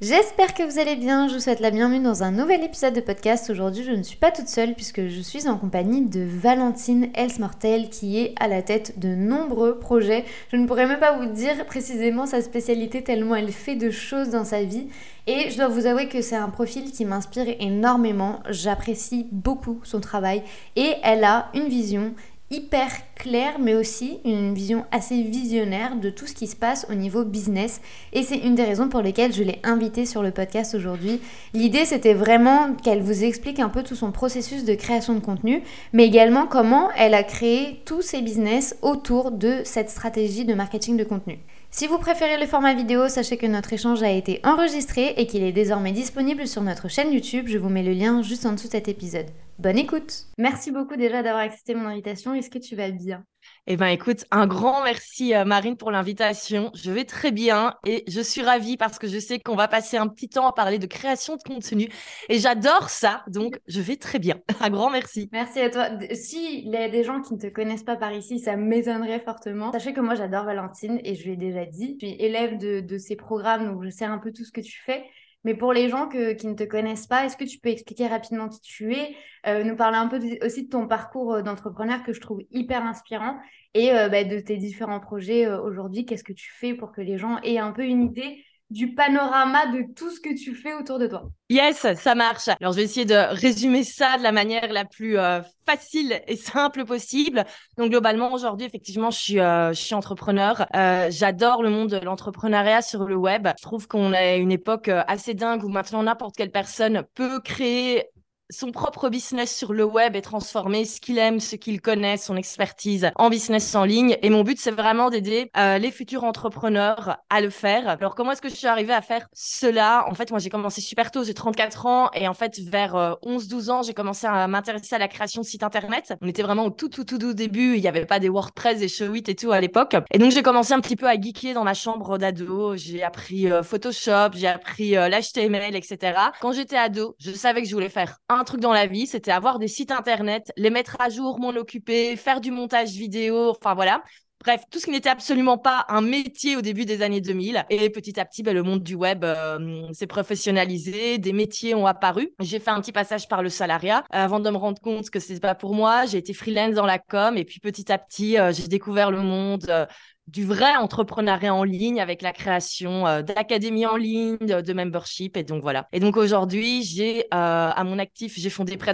J'espère que vous allez bien, je vous souhaite la bienvenue dans un nouvel épisode de podcast. Aujourd'hui je ne suis pas toute seule puisque je suis en compagnie de Valentine Elsmortel qui est à la tête de nombreux projets. Je ne pourrais même pas vous dire précisément sa spécialité tellement elle fait de choses dans sa vie. Et je dois vous avouer que c'est un profil qui m'inspire énormément. J'apprécie beaucoup son travail et elle a une vision hyper claire, mais aussi une vision assez visionnaire de tout ce qui se passe au niveau business. Et c'est une des raisons pour lesquelles je l'ai invitée sur le podcast aujourd'hui. L'idée, c'était vraiment qu'elle vous explique un peu tout son processus de création de contenu, mais également comment elle a créé tous ses business autour de cette stratégie de marketing de contenu. Si vous préférez le format vidéo, sachez que notre échange a été enregistré et qu'il est désormais disponible sur notre chaîne YouTube. Je vous mets le lien juste en dessous de cet épisode. Bonne écoute Merci beaucoup déjà d'avoir accepté mon invitation. Est-ce que tu vas bien? Eh bien, écoute, un grand merci, euh, Marine, pour l'invitation. Je vais très bien et je suis ravie parce que je sais qu'on va passer un petit temps à parler de création de contenu et j'adore ça. Donc, je vais très bien. Un grand merci. Merci à toi. Si il y a des gens qui ne te connaissent pas par ici, ça m'étonnerait fortement. Sachez que moi, j'adore Valentine et je lui ai déjà dit. Je suis élève de, de ces programmes, donc je sais un peu tout ce que tu fais. Mais pour les gens qui ne te connaissent pas, est-ce que tu peux expliquer rapidement qui tu es, euh, nous parler un peu aussi de ton parcours euh, d'entrepreneur que je trouve hyper inspirant et euh, bah, de tes différents projets aujourd'hui? Qu'est-ce que tu fais pour que les gens aient un peu une idée du panorama de tout ce que tu fais autour de toi. Yes, ça marche. Alors, je vais essayer de résumer ça de la manière la plus euh, facile et simple possible. Donc, globalement, aujourd'hui, effectivement, je suis, euh, je suis entrepreneur. Euh, j'adore le monde de l'entrepreneuriat sur le web. Je trouve qu'on a une époque assez dingue où maintenant n'importe quelle personne peut créer son propre business sur le web et transformer ce qu'il aime, ce qu'il connaît, son expertise en business en ligne. Et mon but, c'est vraiment d'aider euh, les futurs entrepreneurs à le faire. Alors, comment est-ce que je suis arrivée à faire cela? En fait, moi, j'ai commencé super tôt, j'ai 34 ans. Et en fait, vers 11-12 euh, ans, j'ai commencé à m'intéresser à la création de sites Internet. On était vraiment au tout, tout, tout, tout début. Il n'y avait pas des WordPress, des Showit et tout à l'époque. Et donc, j'ai commencé un petit peu à geeker dans ma chambre d'ado. J'ai appris euh, Photoshop, j'ai appris l'HTML, etc. Quand j'étais ado, je savais que je voulais faire un truc dans la vie, c'était avoir des sites internet, les mettre à jour, m'en occuper, faire du montage vidéo, enfin voilà. Bref, tout ce qui n'était absolument pas un métier au début des années 2000. Et petit à petit, ben, le monde du web euh, s'est professionnalisé, des métiers ont apparu. J'ai fait un petit passage par le salariat avant de me rendre compte que c'est pas pour moi. J'ai été freelance dans la com et puis petit à petit, euh, j'ai découvert le monde euh, du vrai entrepreneuriat en ligne avec la création euh, d'académies en ligne, de, membership. Et donc voilà. Et donc aujourd'hui, j'ai euh, à mon actif, j'ai fondé Prêt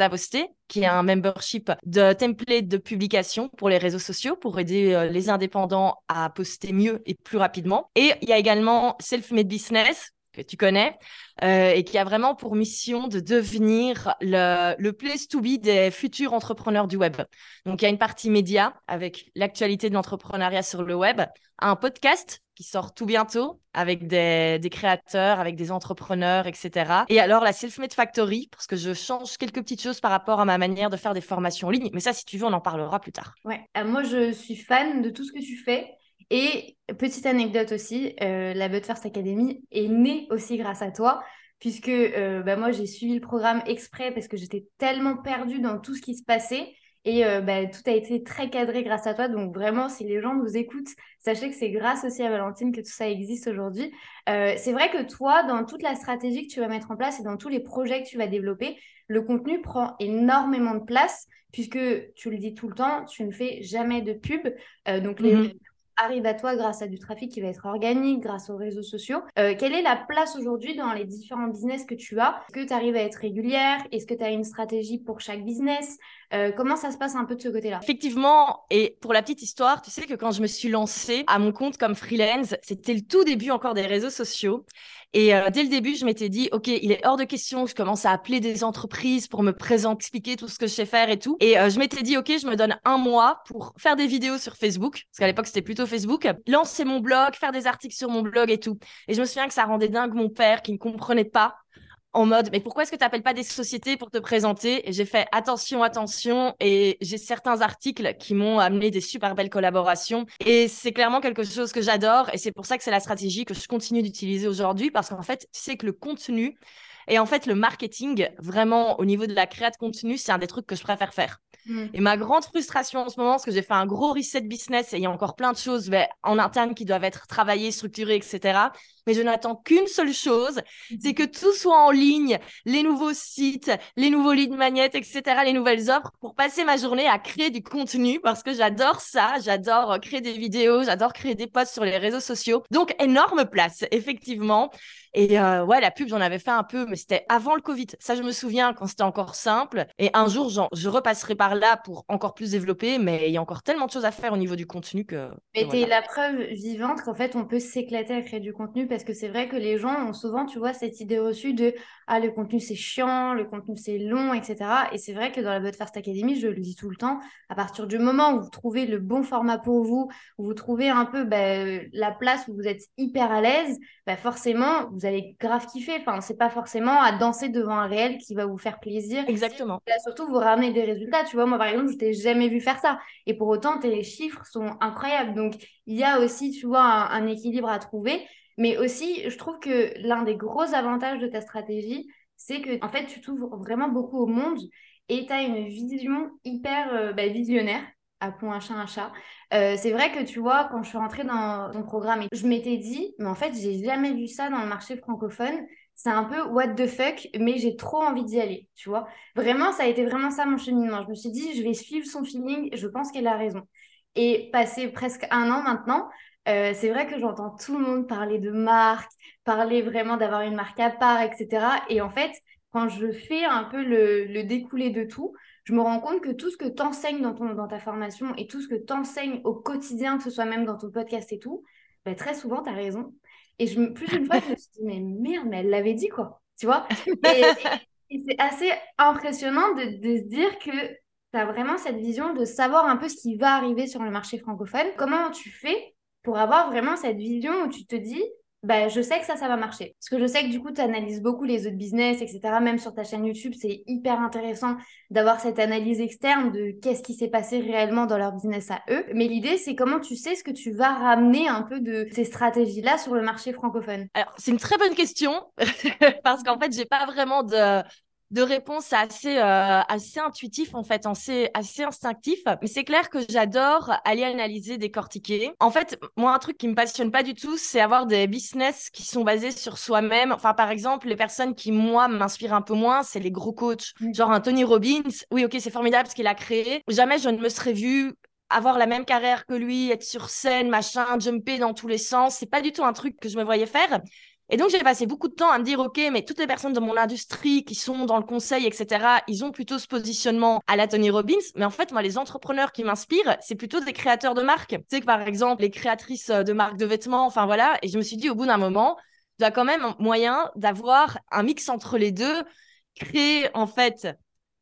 qui est un membership de template de publication pour les réseaux sociaux pour aider euh, les indépendants à poster mieux et plus rapidement. Et il y a également Self-Made Business que tu connais, euh, et qui a vraiment pour mission de devenir le, le place to be des futurs entrepreneurs du web. Donc, il y a une partie média avec l'actualité de l'entrepreneuriat sur le web, un podcast qui sort tout bientôt avec des, créateurs, avec des entrepreneurs, etc. Et alors la Self-Made Factory, parce que je change quelques petites choses par rapport à ma manière de faire des formations en ligne. Mais ça, si tu veux, on en parlera plus tard. Ouais, euh, moi je suis fan de tout ce que tu fais. Et petite anecdote aussi, euh, la But First Academy est née aussi grâce à toi, puisque euh, bah, moi j'ai suivi le programme exprès parce que j'étais tellement perdue dans tout ce qui se passait. Et euh, bah, tout a été très cadré grâce à toi. Donc vraiment, si les gens nous écoutent, sachez que c'est grâce aussi à Valentine que tout ça existe aujourd'hui. c'est vrai que toi, dans toute la stratégie que tu vas mettre en place et dans tous les projets que tu vas développer, le contenu prend énormément de place puisque tu le dis tout le temps, tu ne fais jamais de pub. donc les, mm-hmm arrive à toi grâce à du trafic qui va être organique, grâce aux réseaux sociaux. Euh, quelle est la place aujourd'hui dans les différents business que tu as? Est-ce que tu arrives à être régulière? Est-ce que tu as une stratégie pour chaque business? Euh, Comment ça se passe un peu de ce côté-là? Effectivement, et pour la petite histoire, tu sais que quand je me suis lancée à mon compte comme freelance, c'était le tout début encore des réseaux sociaux. Et euh, dès le début, je m'étais dit, OK, il est hors de question que je commence à appeler des entreprises pour me présenter, expliquer tout ce que je sais faire et tout. Et je m'étais dit, OK, je me donne un mois pour faire des vidéos sur Facebook, parce qu'à l'époque, c'était plutôt Facebook, lancer mon blog, faire des articles sur mon blog et tout. Et je me souviens que ça rendait dingue mon père qui ne comprenait pas en mode mais pourquoi est-ce que tu n'appelles pas des sociétés pour te présenter? Et j'ai fait attention, attention. Et j'ai certains articles qui m'ont amené des super belles collaborations. Et c'est clairement quelque chose que j'adore. Et c'est pour ça que c'est la stratégie que je continue d'utiliser aujourd'hui. Parce qu'en fait, sais que le contenu et en fait, le marketing, vraiment, au niveau de la création de contenu, c'est un des trucs que je préfère faire. Mm. Et ma grande frustration en ce moment, c'est que j'ai fait un gros reset business et il y a encore plein de choses ben, en interne qui doivent être travaillées, structurées, etc. Mais je n'attends qu'une seule chose, mm-hmm. c'est que tout soit en ligne, les nouveaux sites, les nouveaux lead magnets, etc., les nouvelles offres, pour passer ma journée à créer du contenu parce que j'adore ça, j'adore euh, créer des vidéos, j'adore créer des posts sur les réseaux sociaux. Donc, énorme place, effectivement. Et euh, ouais, la pub, j'en avais fait un peu, mais c'était avant le Covid. Ça, je me souviens quand c'était encore simple. Et un jour, je repasserai par là pour encore plus développer, mais il y a encore tellement de choses à faire au niveau du contenu que. Mais tu es la preuve vivante qu'en fait, on peut s'éclater à créer du contenu parce que c'est vrai que les gens ont souvent, tu vois, cette idée reçue de ah, le contenu c'est chiant, le contenu c'est long, etc. Et c'est vrai que dans la But First Academy, je le dis tout le temps, à partir du moment où vous trouvez le bon format pour vous, où vous trouvez un peu bah, la place où vous êtes hyper à l'aise, bah, forcément, vous allez grave kiffer. Enfin, c'est pas forcément à danser devant un réel qui va vous faire plaisir. Exactement. Et surtout, vous ramener des résultats. Tu vois, moi, par exemple, je t'ai jamais vu faire ça. Et pour autant, tes chiffres sont incroyables. Donc, il y a aussi, tu vois, un, équilibre à trouver. Mais aussi, je trouve que l'un des gros avantages de ta stratégie, c'est que, en fait, tu t'ouvres vraiment beaucoup au monde et tu as une vision hyper euh, bah, visionnaire appelons un chat un chat. Euh, c'est vrai que tu vois, quand je suis rentrée dans ton programme, je m'étais dit, mais en fait, j'ai jamais vu ça dans le marché francophone. C'est un peu what the fuck, mais j'ai trop envie d'y aller, tu vois. Vraiment, ça a été vraiment ça mon cheminement. Je me suis dit, je vais suivre son feeling, je pense qu'elle a raison. Et passé presque un an maintenant, euh, c'est vrai que j'entends tout le monde parler de marque, parler vraiment d'avoir une marque à part, etc. Et en fait, quand je fais un peu le, le découlé de tout, je me rends compte que tout ce que tu enseignes dans, ton, dans ta formation et tout ce que tu enseignes au quotidien, que ce soit même dans ton podcast et tout, bah, très souvent, tu as raison. Et je, plus d'une fois, je me suis dit, mais merde, mais elle l'avait dit, quoi. Tu vois? Et, c'est assez impressionnant de, de, se dire que tu as vraiment cette vision de savoir un peu ce qui va arriver sur le marché francophone. Comment tu fais pour avoir vraiment cette vision où tu te dis, bah, je sais que ça, ça va marcher. Parce que je sais que du coup, tu analyses beaucoup les autres business, etc. Même sur ta chaîne YouTube, c'est hyper intéressant d'avoir cette analyse externe de qu'est-ce qui s'est passé réellement dans leur business à eux. Mais l'idée, c'est comment tu sais ce que tu vas ramener un peu de ces stratégies-là sur le marché francophone? Alors, c'est une très bonne question parce qu'en fait, j'ai pas vraiment de de réponse assez, euh, assez intuitif, en fait, assez, assez instinctif. Mais c'est clair que j'adore aller analyser, décortiquer. En fait, moi, un truc qui me passionne pas du tout, c'est avoir des business qui sont basés sur soi-même. Enfin, par exemple, les personnes qui, moi, m'inspirent un peu moins, c'est les gros coachs. Mm. Genre un Tony Robbins. Oui, ok, c'est formidable ce qu'il a créé. Jamais je ne me serais vue avoir la même carrière que lui, être sur scène, machin, jumper dans tous les sens. C'est pas du tout un truc que je me voyais faire. Et donc, j'ai passé beaucoup de temps à me dire, OK, mais toutes les personnes de mon industrie qui sont dans le conseil, etc., ils ont plutôt ce positionnement à la Tony Robbins. Mais en fait, moi, les entrepreneurs qui m'inspirent, c'est plutôt des créateurs de marques. Tu sais par exemple, les créatrices de marques de vêtements, enfin voilà. Et je me suis dit, au bout d'un moment, il y a quand même moyen d'avoir un mix entre les deux, créer, en fait,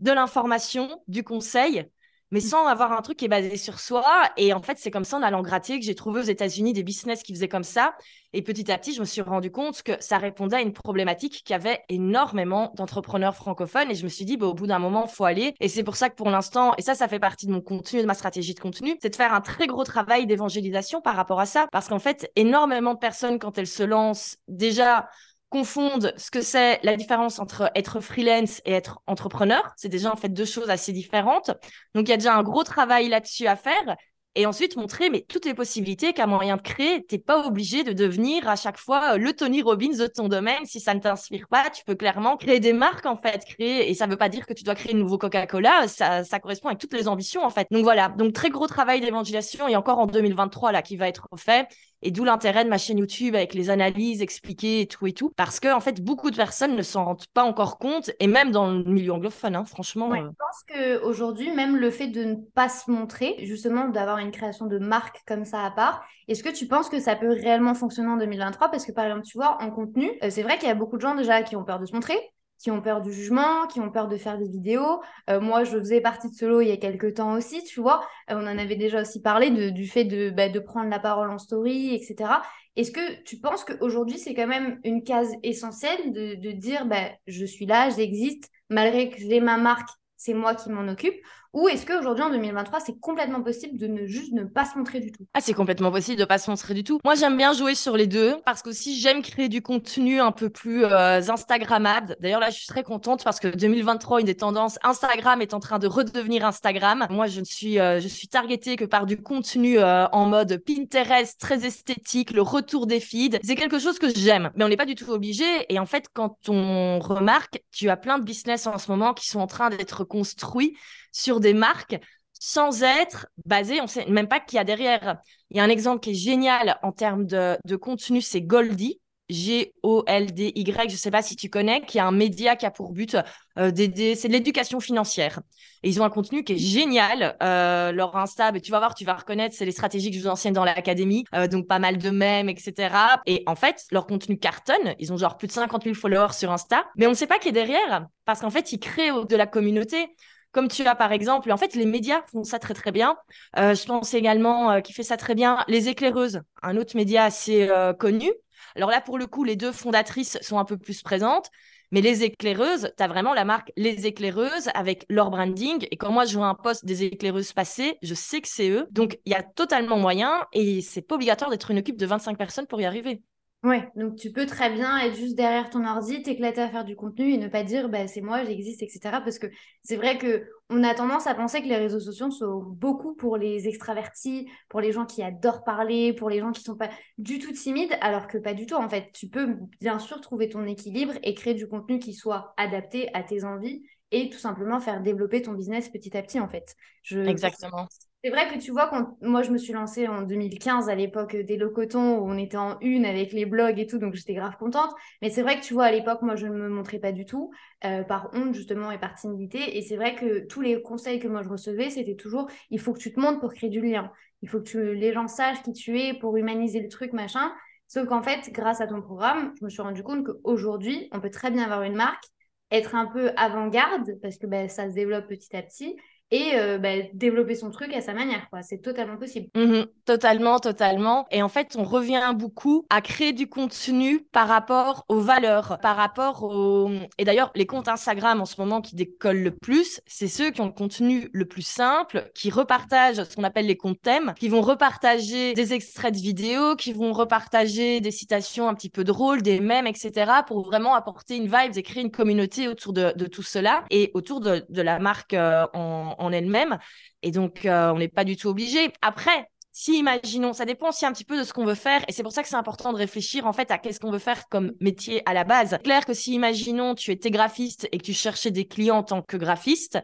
de l'information, du conseil, mais sans avoir un truc qui est basé sur soi. Et en fait, c'est comme ça, en allant gratter, que j'ai trouvé aux États-Unis des business qui faisaient comme ça. Et petit à petit, je me suis rendu compte que ça répondait à une problématique qui avait énormément d'entrepreneurs francophones. Et je me suis dit, bah, au bout d'un moment, faut aller. Et c'est pour ça que pour l'instant, et ça, ça fait partie de mon contenu, de ma stratégie de contenu, c'est de faire un très gros travail d'évangélisation par rapport à ça. Parce qu'en fait, énormément de personnes, quand elles se lancent, déjà, confondent ce que c'est la différence entre être freelance et être entrepreneur. C'est déjà en fait deux choses assez différentes. Donc il y a déjà un gros travail là-dessus à faire. Et ensuite montrer mais toutes les possibilités qu'à moyen de créer, t'es pas obligé de devenir à chaque fois le Tony Robbins de ton domaine. Si ça ne t'inspire pas, tu peux clairement créer des marques en fait, créer et ça veut pas dire que tu dois créer un nouveau Coca-Cola. Ça, ça correspond avec toutes les ambitions en fait. Donc voilà, donc très gros travail d'évangélisation et encore en 2023 là qui va être fait. Et d'où l'intérêt de ma chaîne YouTube avec les analyses expliquées et tout et tout. Parce que, en fait, beaucoup de personnes ne s'en rendent pas encore compte, et même dans le milieu anglophone, hein, franchement. Euh. Je pense qu'aujourd'hui, même le fait de ne pas se montrer, justement, d'avoir une création de marque comme ça à part, est-ce que tu penses que ça peut réellement fonctionner en 2023 Parce que, par exemple, tu vois, en contenu, euh, c'est vrai qu'il y a beaucoup de gens déjà qui ont peur de se montrer qui ont peur du jugement, qui ont peur de faire des vidéos. Euh, moi, je faisais partie de Solo il y a quelques temps aussi, tu vois. Euh, on en avait déjà aussi parlé du fait de, bah, de prendre la parole en story, etc. Est-ce que tu penses qu'aujourd'hui, c'est quand même une case essentielle de, de dire, bah, je suis là, j'existe, malgré que j'ai ma marque, c'est moi qui m'en occupe ou est-ce qu'aujourd'hui, en 2023, c'est complètement possible de ne juste ne pas se montrer du tout? Ah, c'est complètement possible de ne pas se montrer du tout. Moi, j'aime bien jouer sur les deux parce qu'aussi, j'aime créer du contenu un peu plus euh, Instagrammable. D'ailleurs, là, je suis très contente parce que 2023, une des tendances, Instagram est en train de redevenir Instagram. Moi, je ne suis, euh, je suis targetée que par du contenu euh, en mode Pinterest, très esthétique, le retour des feeds. C'est quelque chose que j'aime, mais on n'est pas du tout obligé. Et en fait, quand on remarque, tu as plein de business en ce moment qui sont en train d'être construits sur des marques sans être basé, on sait même pas qu'il y a derrière. Il y a un exemple qui est génial en termes de, contenu, c'est Goldie. G-O-L-D-Y, je ne sais pas si tu connais, qui est un média qui a pour but euh, d'aider, c'est de l'éducation financière. Et ils ont un contenu qui est génial. Euh, leur Insta, tu vas voir, tu vas reconnaître, c'est les stratégies que je vous enseigne dans l'académie, euh, donc pas mal de mèmes, etc. Et en fait, leur contenu cartonne. Ils ont genre plus de 50 000 followers sur Insta, mais on ne sait pas qui est derrière, parce qu'en fait, ils créent de la communauté. Comme tu as par exemple, en fait, les médias font ça très très bien. Euh, je pense également euh, qui fait ça très bien, les éclaireuses, un autre média assez euh, connu. Alors là, pour le coup, les deux fondatrices sont un peu plus présentes. Mais les éclaireuses, tu as vraiment la marque Les éclaireuses avec leur branding. Et quand moi, je vois un poste des éclaireuses passer, je sais que c'est eux. Donc, il y a totalement moyen et c'est pas obligatoire d'être une équipe de 25 personnes pour y arriver. Ouais, donc tu peux très bien être juste derrière ton ordi, t'éclater à faire du contenu et ne pas dire bah, c'est moi, j'existe, etc. Parce que c'est vrai que on a tendance à penser que les réseaux sociaux sont beaucoup pour les extravertis, pour les gens qui adorent parler, pour les gens qui sont pas du tout timides, alors que pas du tout. En fait, tu peux bien sûr trouver ton équilibre et créer du contenu qui soit adapté à tes envies et tout simplement faire développer ton business petit à petit en fait. Exactement. C'est vrai que tu vois, quand moi je me suis lancée en 2015 à l'époque des Locotons où on était en une avec les blogs et tout, donc j'étais grave contente. Mais c'est vrai que tu vois, à l'époque, moi je ne me montrais pas du tout, euh, par honte justement et par timidité. Et c'est vrai que tous les conseils que moi je recevais, c'était toujours il faut que tu te montres pour créer du lien. Il faut que les gens sachent qui tu es pour humaniser le truc, machin. Sauf qu'en fait, grâce à ton programme, je me suis rendu compte qu'aujourd'hui, on peut très bien avoir une marque, être un peu avant-garde, parce que ben, ça se développe petit à petit, et euh, bah, développer son truc à sa manière. quoi. C'est totalement possible. Mmh totalement, totalement. Et en fait, on revient beaucoup à créer du contenu par rapport aux valeurs, par rapport aux... Et d'ailleurs, les comptes Instagram en ce moment qui décollent le plus, c'est ceux qui ont le contenu le plus simple, qui repartagent ce qu'on appelle les comptes thèmes, qui vont repartager des extraits de vidéos, qui vont repartager des citations un petit peu drôles, des mèmes, etc. pour vraiment apporter une vibe et créer une communauté autour de, tout cela et autour de, la marque euh, en en elle-même. Et donc, euh, on n'est pas du tout obligé. Après, si imaginons, ça dépend aussi un petit peu de ce qu'on veut faire, et c'est pour ça que c'est important de réfléchir en fait à qu'est-ce qu'on veut faire comme métier à la base. Clair que si imaginons tu étais graphiste et que tu cherchais des clients en tant que graphiste,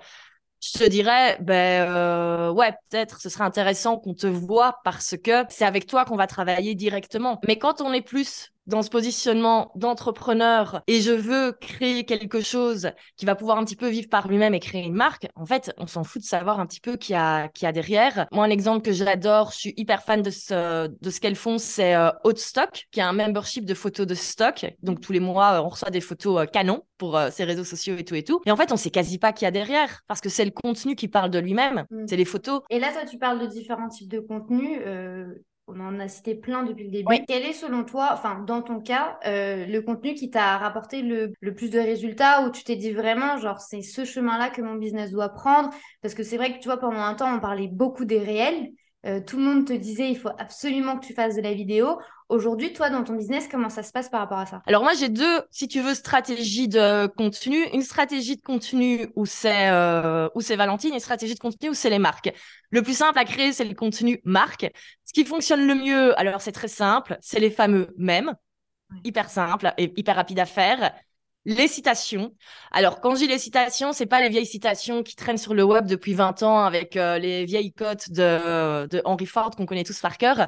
je te dirais, ben euh, ouais, peut-être ce serait intéressant qu'on te voit parce que c'est avec toi qu'on va travailler directement. Mais quand on est plus dans ce positionnement d'entrepreneur et je veux créer quelque chose qui va pouvoir un petit peu vivre par lui-même et créer une marque, en fait, on s'en fout de savoir un petit peu qui a, qui a derrière. Moi, un exemple que j'adore, je suis hyper fan de ce, de ce qu'elles font, c'est euh, Stock, qui a un membership de photos de stock. Donc, tous les mois, euh, on reçoit des photos euh, canon pour euh, ses réseaux sociaux et tout et tout. Et en fait, on sait quasi pas qui a derrière parce que c'est le contenu qui parle de lui-même, mm. c'est les photos. Et là, toi, tu parles de différents types de contenus on en a cité plein depuis le début. Quel est selon toi, enfin dans ton cas, euh, le contenu qui t'a rapporté le, plus de résultats, où tu t'es dit vraiment, genre c'est ce chemin-là que mon business doit prendre? Parce que c'est vrai que tu vois, pendant un temps, on parlait beaucoup des réels. Euh, tout le monde te disait il faut absolument que tu fasses de la vidéo. Aujourd'hui, toi, dans ton business, comment ça se passe par rapport à ça? Alors moi, j'ai deux, si tu veux, stratégies de contenu. Une stratégie de contenu où c'est euh, où c'est Valentine, et une stratégie de contenu où c'est les marques. Le plus simple à créer, c'est le contenu marque. Ce qui fonctionne le mieux, alors c'est très simple, c'est les fameux mèmes, hyper simple et hyper rapide à faire. Les citations. Alors, quand je dis les citations, c'est pas les vieilles citations qui traînent sur le web depuis 20 ans avec euh, les vieilles cotes de, de Henry Ford qu'on connaît tous par cœur.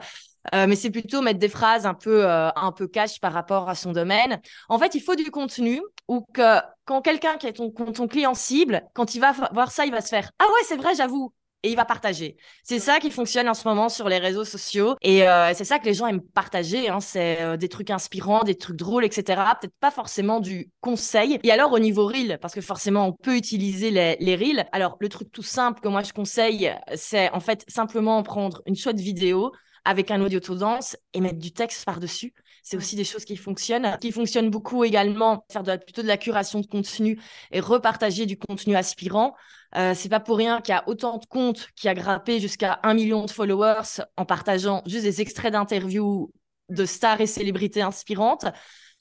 Euh, mais c'est plutôt mettre des phrases un peu euh, un peu cash par rapport à son domaine. En fait, il faut du contenu ou que quand quelqu'un qui est ton, ton client cible, quand il va voir ça, il va se faire ah ouais c'est vrai j'avoue et il va partager. C'est ça qui fonctionne en ce moment sur les réseaux sociaux et euh, c'est ça que les gens aiment partager. Hein. C'est euh, des trucs inspirants, des trucs drôles, etc. Peut-être pas forcément du conseil. Et alors au niveau reel, parce que forcément on peut utiliser les, les reels. Alors le truc tout simple que moi je conseille, c'est en fait simplement prendre une chouette vidéo avec un audio dense et mettre du texte par-dessus. C'est aussi des choses qui fonctionnent. Qui fonctionnent beaucoup également, faire plutôt de la curation de contenu et repartager du contenu aspirant. Euh, c'est pas pour rien qu'il y a autant de comptes qui a grappé jusqu'à un million de followers en partageant juste des extraits d'interviews de stars et célébrités inspirantes.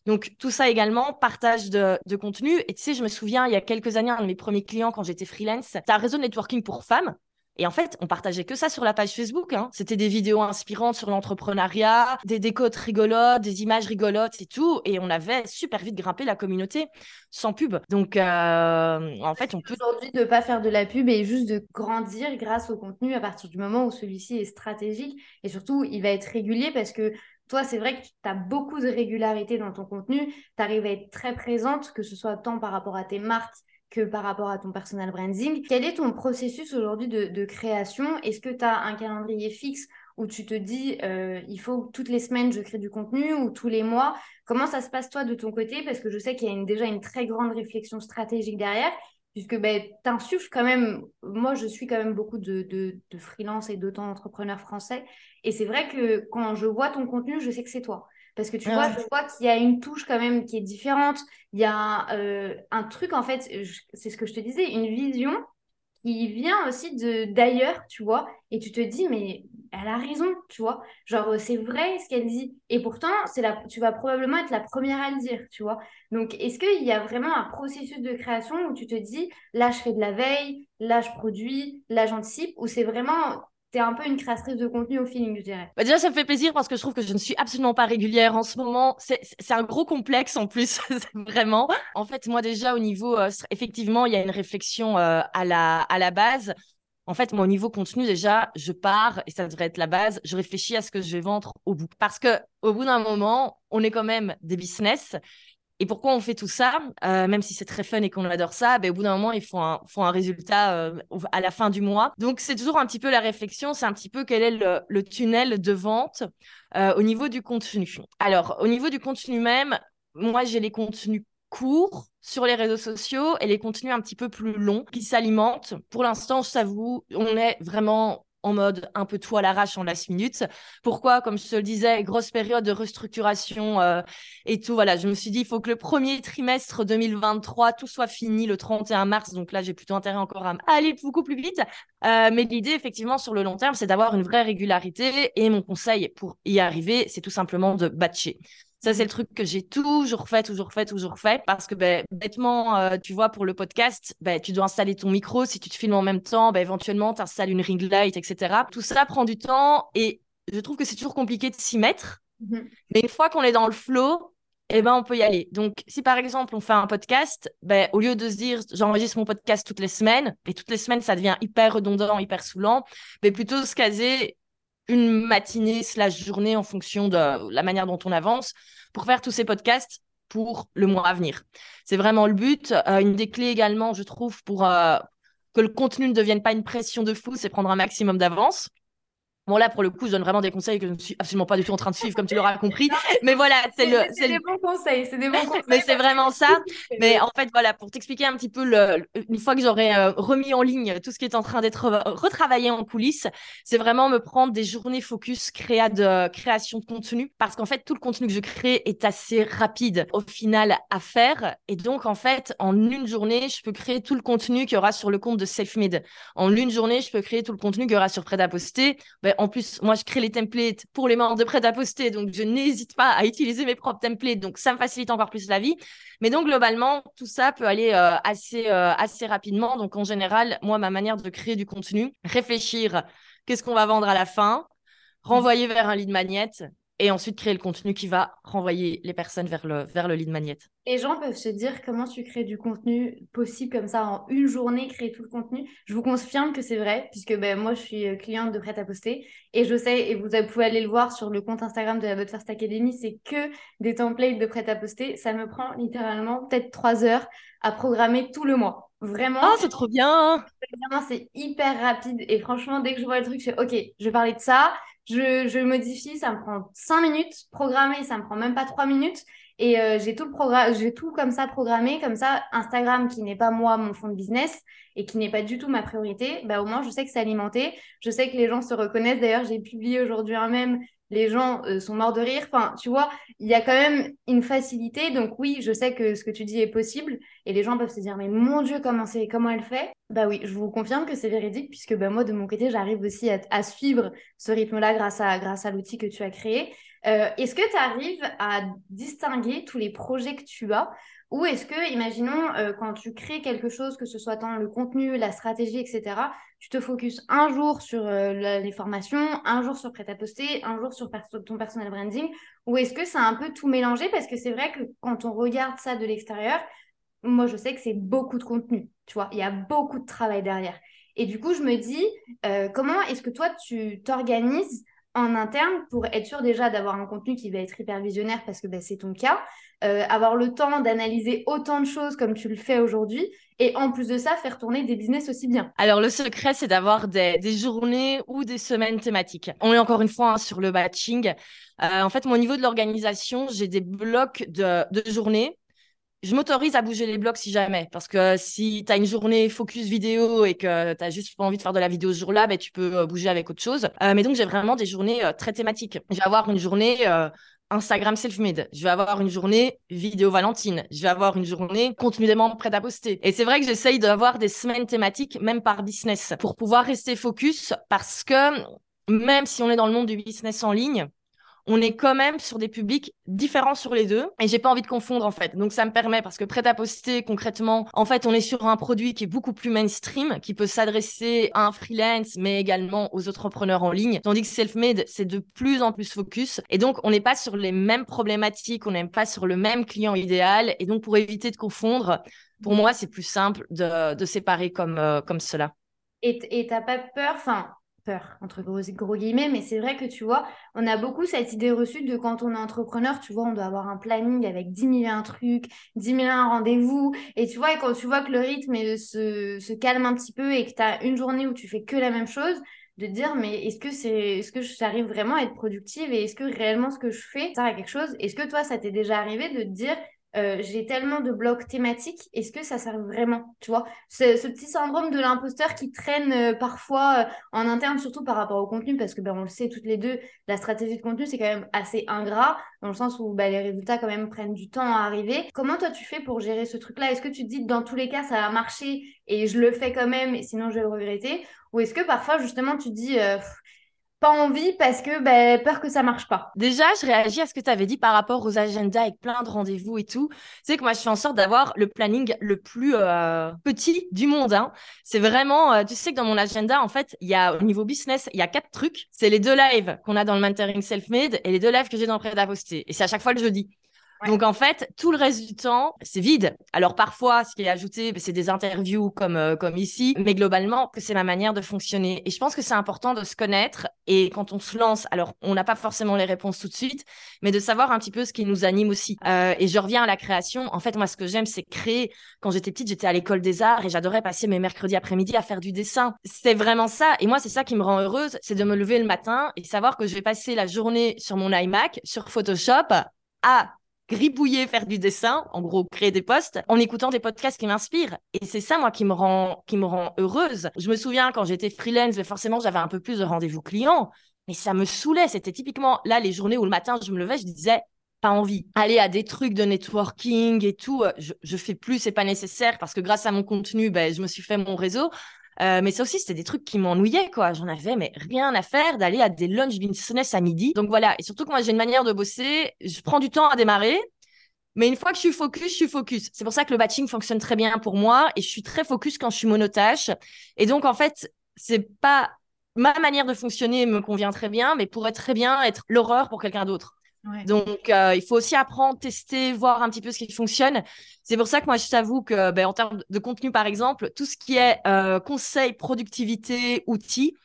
Donc tout ça également, partage de, de, contenu. Et tu sais, je me souviens, il y a quelques années, un de mes premiers clients quand j'étais freelance, c'était un réseau de networking pour femmes. Et en fait, on partageait que ça sur la page Facebook. Hein. C'était des vidéos inspirantes sur l'entrepreneuriat, des décotes rigolotes, des images rigolotes et tout. Et on avait super vite grimpé la communauté sans pub. Donc, euh, en fait, on peut. Aujourd'hui, de ne pas faire de la pub et juste de grandir grâce au contenu à partir du moment où celui-ci est stratégique. Et surtout, il va être régulier parce que toi, c'est vrai que tu as beaucoup de régularité dans ton contenu. Tu arrives à être très présente, que ce soit tant par rapport à tes marques que par rapport à ton personal branding. Quel est ton processus aujourd'hui de, création? Est-ce que tu as un calendrier fixe où tu te dis euh, il faut toutes les semaines je crée du contenu ou tous les mois? Comment ça se passe toi de ton côté? Parce que je sais qu'il y a déjà une très grande réflexion stratégique derrière puisque ben, tu insuffles quand même, moi je suis quand même beaucoup de, de, de freelance et d'auto-entrepreneurs français, et c'est vrai que quand je vois ton contenu, je sais que c'est toi. Parce que tu vois, je vois qu'il y a une touche quand même qui est différente. Il y a euh, un truc, en fait, c'est ce que je te disais, une vision qui vient aussi d'ailleurs, tu vois, et tu te dis, mais elle a raison, tu vois. Genre, c'est vrai ce qu'elle dit. Et pourtant, c'est la, tu vas probablement être la première à le dire, tu vois. Donc, est-ce qu'il y a vraiment un processus de création où tu te dis, là, je fais de la veille, là, je produis, là, j'anticipe, ou c'est vraiment t'es un peu une créatrice de contenu au feeling, je dirais. Bah, déjà, ça me fait plaisir parce que je trouve que je ne suis absolument pas régulière en ce moment. C'est un gros complexe en plus, vraiment. En fait, moi déjà, au niveau, euh, effectivement, il y a une réflexion euh, à, la, à la base. En fait, moi, au niveau contenu, déjà, je pars, et ça devrait être la base, je réfléchis à ce que je vais vendre au bout. Parce que au bout d'un moment, on est quand même des business et pourquoi on fait tout ça euh, Même si c'est très fun et qu'on adore ça, ben, au bout d'un moment, il faut un, faut un résultat euh, à la fin du mois. Donc, c'est toujours un petit peu la réflexion, c'est un petit peu quel est le, tunnel de vente euh, au niveau du contenu. Alors, au niveau du contenu même, moi, j'ai les contenus courts sur les réseaux sociaux et les contenus un petit peu plus longs qui s'alimentent. Pour l'instant, je t'avoue, on est vraiment en mode un peu tout à l'arrache en last minute. Pourquoi? Comme je te le disais, grosse période de restructuration euh, et tout. Voilà, je me suis dit, il faut que le premier trimestre 2023, tout soit fini le 31 mars. Donc là, j'ai plutôt intérêt encore à aller beaucoup plus vite. Euh, mais l'idée, effectivement, sur le long terme, c'est d'avoir une vraie régularité. Et mon conseil pour y arriver, c'est tout simplement de batcher. Ça, c'est le truc que j'ai toujours fait, toujours fait, toujours fait. Parce que, ben, bêtement, euh, tu vois, pour le podcast, ben, tu dois installer ton micro. Si tu te filmes en même temps, ben, éventuellement, tu installes une ring light, etc. Tout ça prend du temps et je trouve que c'est toujours compliqué de s'y mettre. Mhm. Mais une fois qu'on est dans le flow, eh ben, on peut y aller. Donc, si par exemple, on fait un podcast, ben, au lieu de se dire, j'enregistre mon podcast toutes les semaines, et toutes les semaines, ça devient hyper redondant, hyper saoulant, mais plutôt se caser une matinée slash journée en fonction de la manière dont on avance pour faire tous ces podcasts pour le mois à venir. C'est vraiment le but. Euh, une des clés également, je trouve, pour euh, que le contenu ne devienne pas une pression de fou, c'est prendre un maximum d'avance. Bon, là, pour le coup, je donne vraiment des conseils que je ne suis absolument pas du tout en train de suivre, comme tu l'auras compris. Mais voilà, c'est le. C'est des bons conseils, c'est des bons conseils. Mais c'est vraiment ça. Mais en fait, voilà, pour t'expliquer un petit peu, le, une fois que j'aurai euh, remis en ligne tout ce qui est en train d'être retravaillé en coulisses, c'est vraiment me prendre des journées focus créa de création de contenu. Parce qu'en fait, tout le contenu que je crée est assez rapide au final à faire. Et donc, en fait, en une journée, je peux créer tout le contenu qu'il y aura sur le compte de Selfmade. En une journée, je peux créer tout le contenu qu'il y aura sur Prêt à poster. Ben, en plus, moi, je crée les templates pour les membres de prêt à poster, donc je n'hésite pas à utiliser mes propres templates, donc ça me facilite encore plus la vie. Mais donc, globalement, tout ça peut aller euh, assez, euh, assez rapidement. Donc, en général, moi, ma manière de créer du contenu, réfléchir qu'est-ce qu'on va vendre à la fin, renvoyer vers un lead magnet et ensuite créer le contenu qui va renvoyer les personnes vers le, vers le lead magnet. Les gens peuvent se dire comment tu crées du contenu possible comme ça en une journée, créer tout le contenu? Je vous confirme que c'est vrai, puisque ben, moi je suis euh, cliente de prêt à poster et je sais, et vous pouvez aller le voir sur le compte Instagram de la But First Academy, c'est que des templates de prêt à poster. Ça me prend littéralement peut-être trois heures à programmer tout le mois. Vraiment. Oh, c'est trop bien. C'est hyper rapide. Et franchement, dès que je vois le truc, je fais OK, je vais parler de ça. Je, je modifie, ça me prend 5 minutes. Programmer, ça me prend même pas 3 minutes. Et euh, j'ai tout le j'ai tout comme ça programmé, comme ça, Instagram qui n'est pas moi mon fond de business et qui n'est pas du tout ma priorité, bah au moins je sais que c'est alimenté, je sais que les gens se reconnaissent. D'ailleurs, j'ai publié aujourd'hui un même les gens euh, sont morts de rire. Enfin, tu vois, il y a quand même une facilité. Donc oui, je sais que ce que tu dis est possible et les gens peuvent se dire mais mon Dieu, comment c'est, comment elle fait? Bah oui, je vous confirme que c'est véridique puisque bah, moi de mon côté, j'arrive aussi à, suivre ce rythme-là grâce à grâce à l'outil que tu as créé. Euh, est-ce que tu arrives à distinguer tous les projets que tu as ou est-ce que, imaginons, euh, quand tu crées quelque chose, que ce soit tant le contenu, la stratégie, etc., tu te focuses un jour sur euh, les formations, un jour sur prêt-à-poster, un jour sur ton personal branding, ou est-ce que c'est un peu tout mélangé? Parce que c'est vrai que quand on regarde ça de l'extérieur, moi, je sais que c'est beaucoup de contenu, tu vois, il y a beaucoup de travail derrière. Et du coup, je me dis, euh, comment est-ce que toi, tu t'organises en interne pour être sûr déjà d'avoir un contenu qui va être hyper visionnaire parce que bah, c'est ton cas, euh, avoir le temps d'analyser autant de choses comme tu le fais aujourd'hui et en plus de ça faire tourner des business aussi bien. Alors le secret c'est d'avoir des, journées ou des semaines thématiques. On est encore une fois hein, sur le batching. Euh, en fait, mon niveau de l'organisation, j'ai des blocs de, de journées je m'autorise à bouger les blocs si jamais. Parce que si tu as une journée focus vidéo et que tu as juste pas envie de faire de la vidéo ce jour-là, ben, tu peux euh, bouger avec autre chose. Euh, mais donc, j'ai vraiment des journées euh, très thématiques. Je vais avoir une journée Instagram self-made. Je vais avoir une journée vidéo Valentine. Je vais avoir une journée contenu des membres prêts à poster. Et c'est vrai que j'essaye d'avoir des semaines thématiques, même par business, pour pouvoir rester focus parce que même si on est dans le monde du business en ligne, on est quand même sur des publics différents sur les deux et j'ai pas envie de confondre en fait. Donc ça me permet parce que prêt à poster concrètement, en fait, on est sur un produit qui est beaucoup plus mainstream, qui peut s'adresser à un freelance mais également aux entrepreneurs en ligne, tandis que self-made, c'est de plus en plus focus et donc on n'est pas sur les mêmes problématiques, on n'est pas sur le même client idéal et donc pour éviter de confondre, pour moi, c'est plus simple de, séparer comme, euh, comme cela. Et t'as pas peur, enfin, entre gros, gros guillemets, mais c'est vrai que tu vois, on a beaucoup cette idée reçue de quand on est entrepreneur, tu vois, on doit avoir un planning avec 10 000 trucs, 10 000 rendez-vous, et tu vois, et quand tu vois que le rythme se, se calme un petit peu et que tu as une journée où tu fais que la même chose, de dire mais est-ce que c'est est-ce que j'arrive vraiment à être productive et est-ce que réellement ce que je fais ça à quelque chose? Est-ce que toi ça t'est déjà arrivé de te dire euh, j'ai tellement de blocs thématiques, est-ce que ça sert vraiment Tu vois, ce, petit syndrome de l'imposteur qui traîne euh, parfois euh, en interne, surtout par rapport au contenu, parce que ben, on le sait toutes les deux, la stratégie de contenu, c'est quand même assez ingrat, dans le sens où ben, les résultats quand même prennent du temps à arriver. Comment toi tu fais pour gérer ce truc-là? Est-ce que tu te dis dans tous les cas, ça va marcher et je le fais quand même, sinon je vais le regretter? Ou est-ce que parfois, justement, tu te dis pas envie parce que ben, peur que ça marche pas. Déjà, je réagis à ce que tu avais dit par rapport aux agendas avec plein de rendez-vous et tout. C'est que moi, je fais en sorte d'avoir le planning le plus euh, petit du monde. Hein. C'est vraiment, euh, tu sais que dans mon agenda, en fait, il y a au niveau business, il y a quatre trucs. C'est les deux lives qu'on a dans le mentoring self-made et les deux lives que j'ai dans le prêt à. Et c'est à chaque fois le jeudi. Donc en fait, tout le reste du temps, c'est vide. Alors parfois, ce qui est ajouté, c'est des interviews comme euh, comme ici, mais globalement, c'est ma manière de fonctionner. Et je pense que c'est important de se connaître et quand on se lance, alors on n'a pas forcément les réponses tout de suite, mais de savoir un petit peu ce qui nous anime aussi. Euh, et je reviens à la création. En fait, moi, ce que j'aime, c'est créer. Quand j'étais petite, j'étais à l'école des arts et j'adorais passer mes mercredis après-midi à faire du dessin. C'est vraiment ça. Et moi, c'est ça qui me rend heureuse, c'est de me lever le matin et savoir que je vais passer la journée sur mon iMac, sur Photoshop, à gribouiller, faire du dessin, en gros créer des posts, en écoutant des podcasts qui m'inspirent. Et c'est ça, moi, qui me rend, qui me rend heureuse. Je me souviens quand j'étais freelance, forcément, j'avais un peu plus de rendez-vous clients, mais ça me saoulait. C'était typiquement là les journées où le matin, je me levais, je disais, pas envie. Aller à des trucs de networking et tout, euh, je, je fais plus, c'est pas nécessaire parce que grâce à mon contenu, ben, je me suis fait mon réseau. Euh, mais ça aussi, c'était des trucs qui m'ennuyaient, quoi. J'en avais, mais rien à faire d'aller à des lunch business à midi. Donc voilà. Et surtout que moi, j'ai une manière de bosser. Je prends du temps à démarrer. Mais une fois que je suis focus, je suis focus. C'est pour ça que le batching fonctionne très bien pour moi et je suis très focus quand je suis monotache. Et donc, en fait, c'est pas ma manière de fonctionner me convient très bien, mais pourrait très bien être l'horreur pour quelqu'un d'autre. Donc, euh, il faut aussi apprendre, tester, voir un petit peu ce qui fonctionne. C'est pour ça que moi, je t'avoue que, ben, en termes de contenu, par exemple, tout ce qui est euh, conseil, productivité, outils,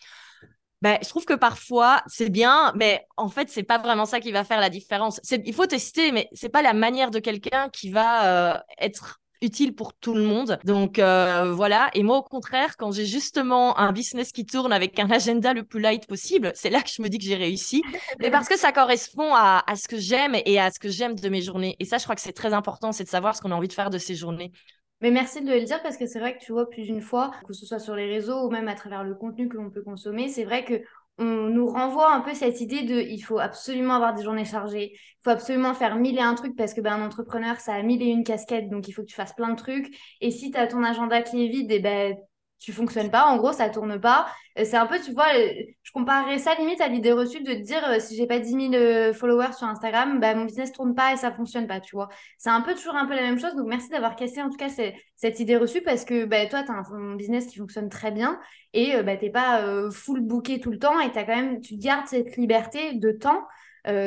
ben, je trouve que parfois c'est bien, mais en fait c'est pas vraiment ça qui va faire la différence. Il faut tester, mais c'est pas la manière de quelqu'un qui va euh, être utile pour tout le monde. Donc euh, voilà. Et moi, au contraire, quand j'ai justement un business qui tourne avec un agenda le plus light possible, c'est là que je me dis que j'ai réussi. Mais parce que ça correspond à, à ce que j'aime et à ce que j'aime de mes journées. Et ça, je crois que c'est très important, c'est de savoir ce qu'on a envie de faire de ces journées. Mais merci de le dire parce que c'est vrai que tu vois plus d'une fois, que ce soit sur les réseaux ou même à travers le contenu que l'on peut consommer, c'est vrai que on nous renvoie un peu cette idée de il faut absolument avoir des journées chargées, il faut absolument faire mille et un trucs parce que ben, un entrepreneur, ça a mille et une casquettes, donc il faut que tu fasses plein de trucs. Et si tu as ton agenda qui est vide, et eh ben, tu fonctionnes pas, en gros, ça tourne pas. Euh, c'est un peu, tu vois, euh, je comparerais ça limite à l'idée reçue de te dire euh, si j'ai pas 10 000 followers sur Instagram, bah, mon business tourne pas et ça fonctionne pas, tu vois. C'est un peu toujours un peu la même chose. Donc, merci d'avoir cassé en tout cas cette idée reçue parce que bah, toi, tu as un, business qui fonctionne très bien et bah, tu n'es pas full booké tout le temps et as quand même, tu gardes cette liberté de temps.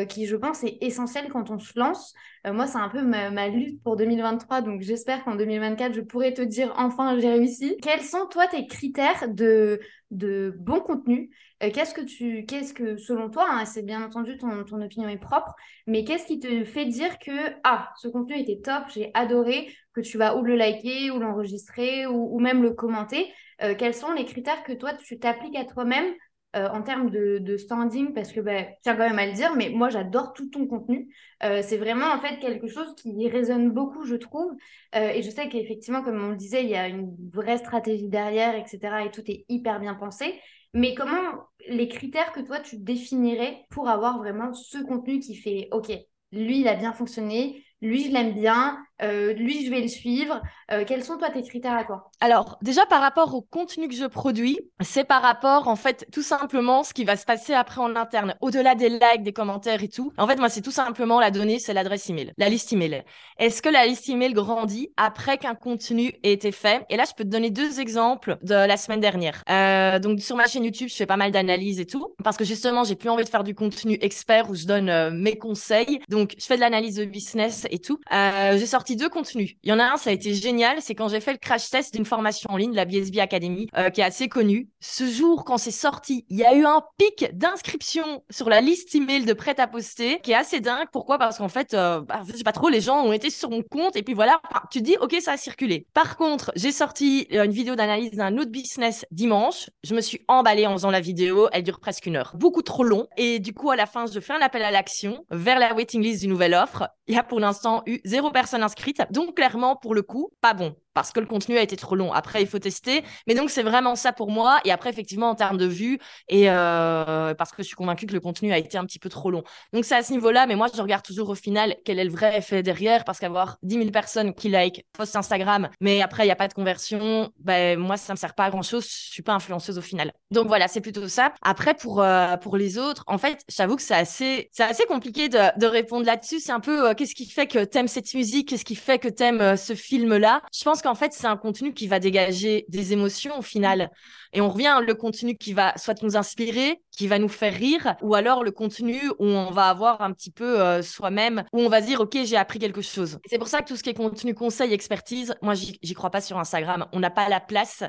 Qui, je pense, est essentielle quand on se lance. moi, c'est un peu ma, lutte pour 2023, donc j'espère qu'en 2024, je pourrai te dire enfin, j'ai réussi. Quels sont, toi, tes critères de, de bon contenu? Euh, qu'est-ce que tu, qu'est-ce que, selon toi, hein, c'est bien entendu ton, opinion est propre, mais qu'est-ce qui te fait dire que ah, ce contenu était top, j'ai adoré, que tu vas ou le liker, ou l'enregistrer, ou, même le commenter? Euh, quels sont les critères que toi tu t'appliques à toi-même euh, en termes de, standing parce que bah, tiens quand même à le dire mais moi j'adore tout ton contenu. C'est vraiment en fait quelque chose qui résonne beaucoup je trouve. Et je sais qu'effectivement comme on le disait il y a une vraie stratégie derrière etc et tout est hyper bien pensé. Mais comment les critères que toi tu définirais pour avoir vraiment ce contenu qui fait ok lui il a bien fonctionné lui je l'aime bien euh, lui, je vais le suivre. Euh, quels sont toi tes critères à toi? Alors, déjà par rapport au contenu que je produis, c'est par rapport en fait tout simplement ce qui va se passer après en interne, au-delà des likes, des commentaires et tout. En fait, moi, c'est tout simplement la donnée, c'est l'adresse email, la liste email. Est-ce que la liste email grandit après qu'un contenu ait été fait? Et là, je peux te donner deux exemples de la semaine dernière. Euh, donc sur ma chaîne YouTube, je fais pas mal d'analyses et tout, parce que justement, j'ai plus envie de faire du contenu expert où je donne mes conseils. Donc, je fais de l'analyse de business et tout. j'ai sorti deux contenus. Il y en a un, ça a été génial, c'est quand j'ai fait le crash test d'une formation en ligne, la BSB Academy, euh, qui est assez connue. Ce jour, quand c'est sorti, il y a eu un pic d'inscription sur la liste email de prêt à poster, qui est assez dingue. Pourquoi? Parce qu'en fait, euh, bah, je sais pas trop, les gens ont été sur mon compte et puis voilà, tu dis, ok, ça a circulé. Par contre, j'ai sorti euh, une vidéo d'analyse d'un autre business dimanche. Je me suis emballée en faisant la vidéo. Elle dure presque une heure. Beaucoup trop long. Et du coup, à la fin, je fais un appel à l'action vers la waiting list d'une nouvelle offre. Il y a pour l'instant eu zéro personne inscrite donc, clairement, pour le coup, pas bon parce que le contenu a été trop long. Après, il faut tester. Mais donc, c'est vraiment ça pour moi. Et après, effectivement, en termes de vues, et euh, parce que je suis convaincue que le contenu a été un petit peu trop long. Donc, c'est à ce niveau-là. Mais moi, je regarde toujours au final quel est le vrai effet derrière. Parce qu'avoir 10 000 personnes qui like, post Instagram, mais après, il n'y a pas de conversion, ben, moi, ça ne me sert pas à grand-chose. Je suis pas influenceuse au final. Donc, voilà, c'est plutôt ça. Après, pour, euh, pour les autres, en fait, j'avoue que c'est assez, c'est assez compliqué de, répondre là-dessus. C'est un peu euh, qu'est-ce qui fait que tu aimes cette musique? Qu'est-ce qui fait que tu aimes ce film-là? Je pense en fait, c'est un contenu qui va dégager des émotions au final. Et on revient le contenu qui va soit nous inspirer, qui va nous faire rire, ou alors le contenu où on va avoir un petit peu euh, soi-même, où on va dire, OK, j'ai appris quelque chose. C'est pour ça que tout ce qui est contenu conseil, expertise, moi, j'y crois pas sur Instagram. On n'a pas la place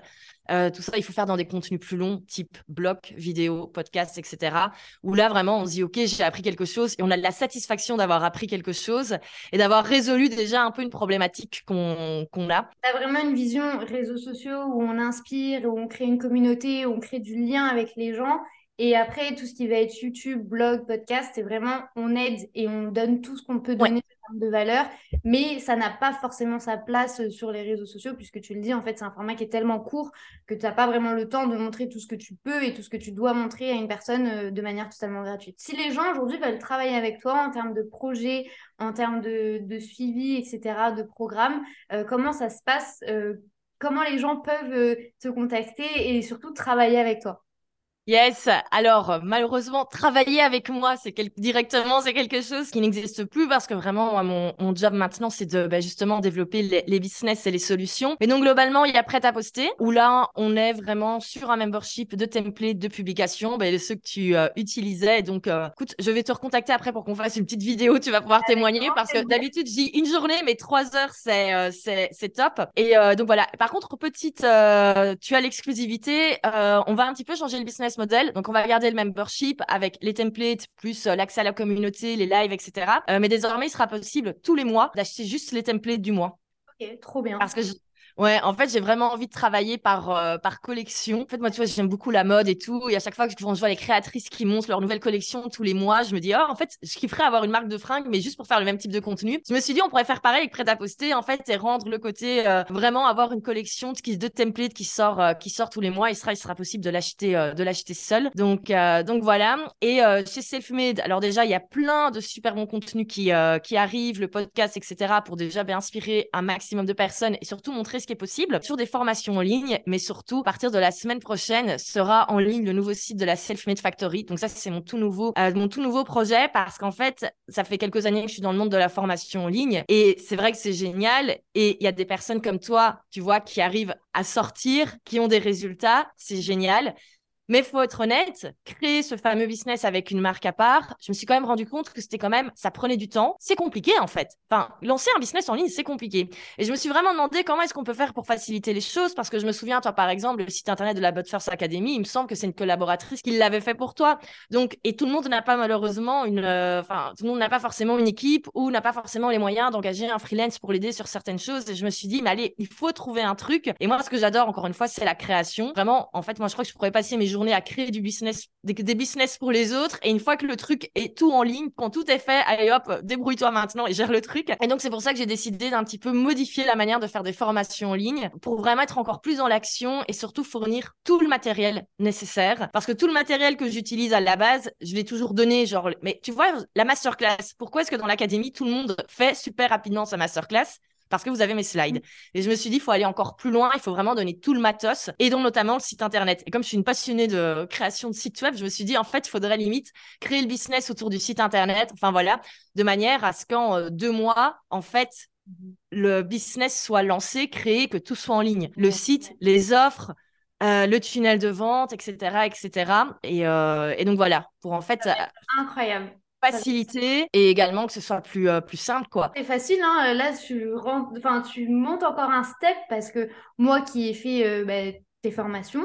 euh, tout ça, il faut faire dans des contenus plus longs, type blog, vidéo, podcast, etc. Où là, vraiment, on se dit, OK, j'ai appris quelque chose et on a la satisfaction d'avoir appris quelque chose et d'avoir résolu déjà un peu une problématique qu'on a. Tu as vraiment une vision réseaux sociaux où on inspire, où on crée une communauté, où on crée du lien avec les gens. Et après, tout ce qui va être YouTube, blog, podcast, c'est vraiment on aide et on donne tout ce qu'on peut donner de valeur, mais ça n'a pas forcément sa place euh, sur les réseaux sociaux, puisque tu le dis, en fait, c'est un format qui est tellement court que tu n'as pas vraiment le temps de montrer tout ce que tu peux et tout ce que tu dois montrer à une personne euh, de manière totalement gratuite. Si les gens aujourd'hui veulent travailler avec toi en termes de projet, en termes de, suivi, etc., de programme, euh, comment ça se passe Comment les gens peuvent te contacter et surtout travailler avec toi? Yes. Alors, malheureusement, travailler avec moi, c'est directement, c'est quelque chose qui n'existe plus parce que vraiment, moi, mon, mon job maintenant, c'est de bah, justement développer les, les, business et les solutions. Mais donc, globalement, il y a prêt à poster où là, on est vraiment sur un membership de template de publication, bah, ceux que tu euh, utilisais. Donc, euh, écoute, je vais te recontacter après pour qu'on fasse une petite vidéo. Tu vas pouvoir témoigner parce que d'habitude, dis une journée, mais trois heures, c'est euh, c'est top. Et donc, voilà. Par contre, petite, tu as l'exclusivité. on va un petit peu changer le business modèle. Donc, on va garder le membership avec les templates, plus euh, l'accès à la communauté, les lives, etc. Euh, mais désormais, il sera possible tous les mois d'acheter juste les templates du mois. Ok, trop bien. Parce que Ouais, en fait, j'ai vraiment envie de travailler par, euh, par collection. En fait, moi, tu vois, j'aime beaucoup la mode et tout. Et à chaque fois que je vois les créatrices qui montent leur nouvelle collection tous les mois, je me dis, oh, en fait, je kifferais avoir une marque de fringues, mais juste pour faire le même type de contenu. Je me suis dit, on pourrait faire pareil avec prêt à poster, en fait, et rendre le côté euh, vraiment avoir une collection de, de templates qui sort, euh, qui sort tous les mois. Il sera, il sera possible de l'acheter, de l'acheter seul. Donc, donc voilà. Et chez Selfmade, alors déjà, il y a plein de super bons contenus qui, qui arrivent, le podcast, etc., pour déjà bien inspirer un maximum de personnes et surtout montrer ce qui est possible. Sur des formations en ligne, mais surtout, à partir de la semaine prochaine, sera en ligne le nouveau site de la Self-Made Factory. Donc ça, c'est mon tout nouveau, euh, mon tout nouveau projet parce qu'en fait, ça fait quelques années que je suis dans le monde de la formation en ligne et c'est vrai que c'est génial. Et il y a des personnes comme toi, tu vois, qui arrivent à sortir, qui ont des résultats. C'est génial. Mais faut être honnête, créer ce fameux business avec une marque à part, je me suis quand même rendu compte que c'était quand même, ça prenait du temps. C'est compliqué en fait. Enfin, lancer un business en ligne, c'est compliqué. Et je me suis vraiment demandé comment est-ce qu'on peut faire pour faciliter les choses, parce que je me souviens, toi par exemple, le site internet de la But Academy, il me semble que c'est une collaboratrice qui l'avait fait pour toi. Donc, et tout le monde n'a pas malheureusement une, euh, enfin, tout le monde n'a pas forcément une équipe ou n'a pas forcément les moyens d'engager un freelance pour l'aider sur certaines choses. Et je me suis dit, mais allez, il faut trouver un truc. Et moi, ce que j'adore encore une fois, c'est la création. Vraiment, en fait, moi, je crois que je pourrais passer mes journée à créer du business, des, business pour les autres. Et une fois que le truc est tout en ligne, quand tout est fait, allez hop, débrouille-toi maintenant et gère le truc. Et donc, c'est pour ça que j'ai décidé d'un petit peu modifier la manière de faire des formations en ligne pour vraiment être encore plus dans l'action et surtout fournir tout le matériel nécessaire. Parce que tout le matériel que j'utilise à la base, je l'ai toujours donné. Genre, mais tu vois, la masterclass, pourquoi est-ce que dans l'académie, tout le monde fait super rapidement sa masterclass? Parce que vous avez mes slides. Mm. Et je me suis dit, il faut aller encore plus loin, il faut vraiment donner tout le matos, et donc notamment le site internet. Et comme je suis une passionnée de création de sites web, je me suis dit, en fait, il faudrait limite créer le business autour du site internet, enfin voilà, de manière à ce qu'en euh, deux mois, en fait, mm-hmm. le business soit lancé, créé, que tout soit en ligne. Le site, les offres, euh, le tunnel de vente, etc., etc. Et, euh, et donc voilà, pour en fait... Incroyable faciliter et également que ce soit plus, euh, plus simple quoi. C'est facile hein. Là tu enfin tu montes encore un step parce que moi qui ai fait euh, bah, tes formations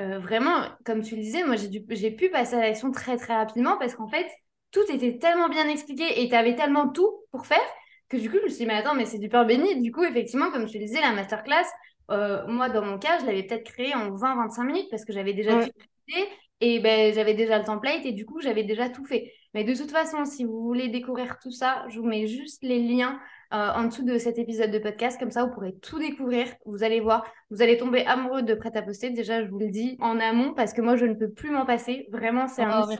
euh, vraiment comme tu le disais moi j'ai j'ai pu passer à l'action très très rapidement parce qu'en fait tout était tellement bien expliqué et tu avais tellement tout pour faire que du coup je me suis dit mais attends mais c'est du peur béni. Du coup effectivement comme tu le disais la masterclass moi dans mon cas je l'avais peut-être créé en 20-25 minutes parce que j'avais déjà tout fait et ben j'avais déjà le template et du coup j'avais déjà tout fait mais de toute façon, si vous voulez découvrir tout ça, je vous mets juste les liens euh, en dessous de cet épisode de podcast. Comme ça, vous pourrez tout découvrir. Vous allez voir, vous allez tomber amoureux de Prêt à poster. Déjà, je vous le dis en amont parce que moi, je ne peux plus m'en passer. Vraiment, c'est un oh,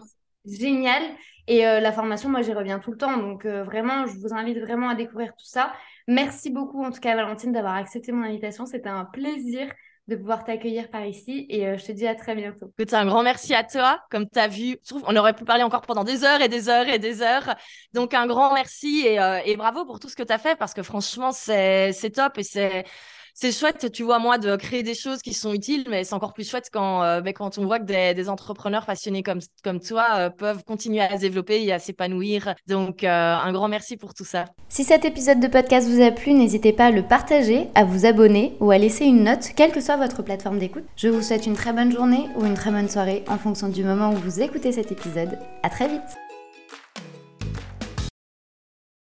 génial. Et euh, la formation, moi, j'y reviens tout le temps. Donc, euh, vraiment, je vous invite vraiment à découvrir tout ça. Merci beaucoup, en tout cas, Valentine, d'avoir accepté mon invitation. C'était un plaisir de pouvoir t'accueillir par ici et euh, je te dis à très bientôt. Écoute, un grand merci à toi. Comme tu as vu, je trouve on aurait pu parler encore pendant des heures et des heures et des heures. Donc un grand merci et, euh, et bravo pour tout ce que tu as fait parce que franchement, c'est top et c'est c'est chouette, tu vois, moi, de créer des choses qui sont utiles, mais c'est encore plus chouette quand, euh, ben, quand on voit que des, entrepreneurs passionnés comme, comme toi euh, peuvent continuer à se développer et à s'épanouir. Donc, euh, un grand merci pour tout ça. Si cet épisode de podcast vous a plu, n'hésitez pas à le partager, à vous abonner ou à laisser une note, quelle que soit votre plateforme d'écoute. Je vous souhaite une très bonne journée ou une très bonne soirée en fonction du moment où vous écoutez cet épisode. À très vite!